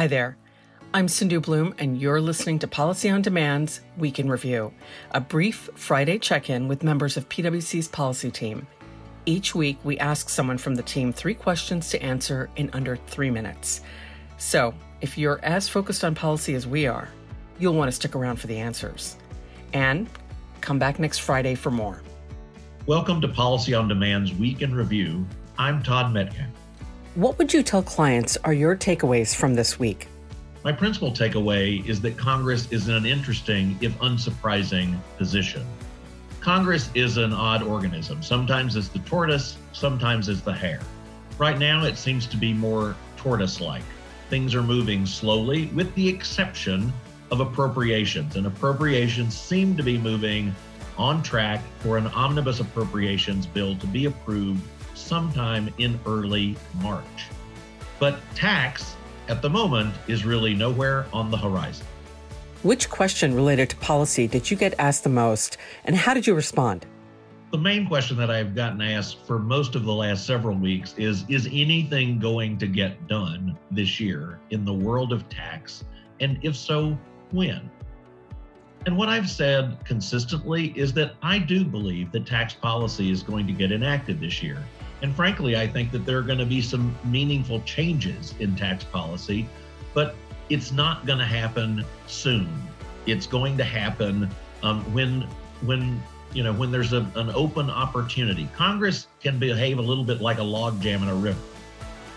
Hi there. I'm Sindhu Bloom, and you're listening to Policy on Demand's Week in Review, a brief Friday check in with members of PwC's policy team. Each week, we ask someone from the team three questions to answer in under three minutes. So, if you're as focused on policy as we are, you'll want to stick around for the answers. And come back next Friday for more. Welcome to Policy on Demand's Week in Review. I'm Todd Metcalf. What would you tell clients are your takeaways from this week? My principal takeaway is that Congress is in an interesting, if unsurprising, position. Congress is an odd organism. Sometimes it's the tortoise, sometimes it's the hare. Right now, it seems to be more tortoise like. Things are moving slowly, with the exception of appropriations. And appropriations seem to be moving on track for an omnibus appropriations bill to be approved sometime in early March. But tax at the moment is really nowhere on the horizon. Which question related to policy did you get asked the most, and how did you respond? The main question that I've gotten asked for most of the last several weeks is Is anything going to get done this year in the world of tax? And if so, when? And what I've said consistently is that I do believe that tax policy is going to get enacted this year. And frankly, I think that there are going to be some meaningful changes in tax policy, but it's not going to happen soon. It's going to happen um, when when you know when there's a, an open opportunity. Congress can behave a little bit like a logjam in a river.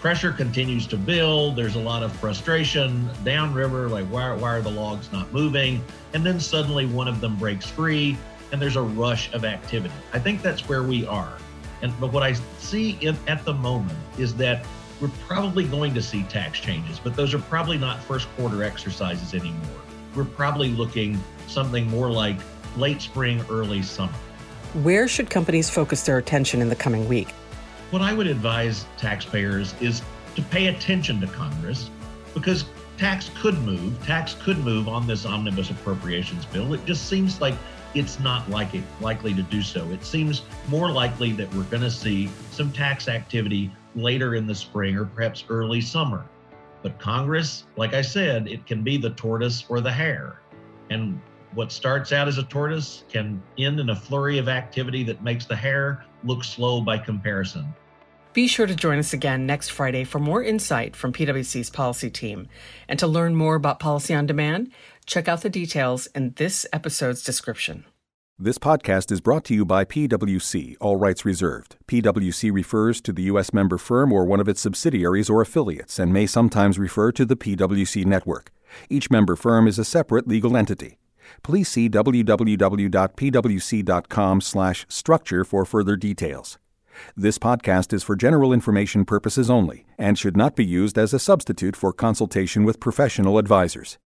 Pressure continues to build. There's a lot of frustration downriver, like why, why are the logs not moving? And then suddenly one of them breaks free, and there's a rush of activity. I think that's where we are. And but what I see in, at the moment is that we're probably going to see tax changes, but those are probably not first quarter exercises anymore. We're probably looking something more like late spring, early summer. Where should companies focus their attention in the coming week? What I would advise taxpayers is to pay attention to Congress because tax could move. Tax could move on this omnibus appropriations bill. It just seems like it's not like it, likely to do so. It seems more likely that we're going to see some tax activity later in the spring or perhaps early summer. But Congress, like I said, it can be the tortoise or the hare. And what starts out as a tortoise can end in a flurry of activity that makes the hare look slow by comparison. Be sure to join us again next Friday for more insight from PwC's policy team. And to learn more about Policy on Demand, check out the details in this episode's description. This podcast is brought to you by PwC, all rights reserved. PwC refers to the U.S. member firm or one of its subsidiaries or affiliates and may sometimes refer to the PwC network. Each member firm is a separate legal entity. Please see www.pwc.com/structure for further details. This podcast is for general information purposes only and should not be used as a substitute for consultation with professional advisors.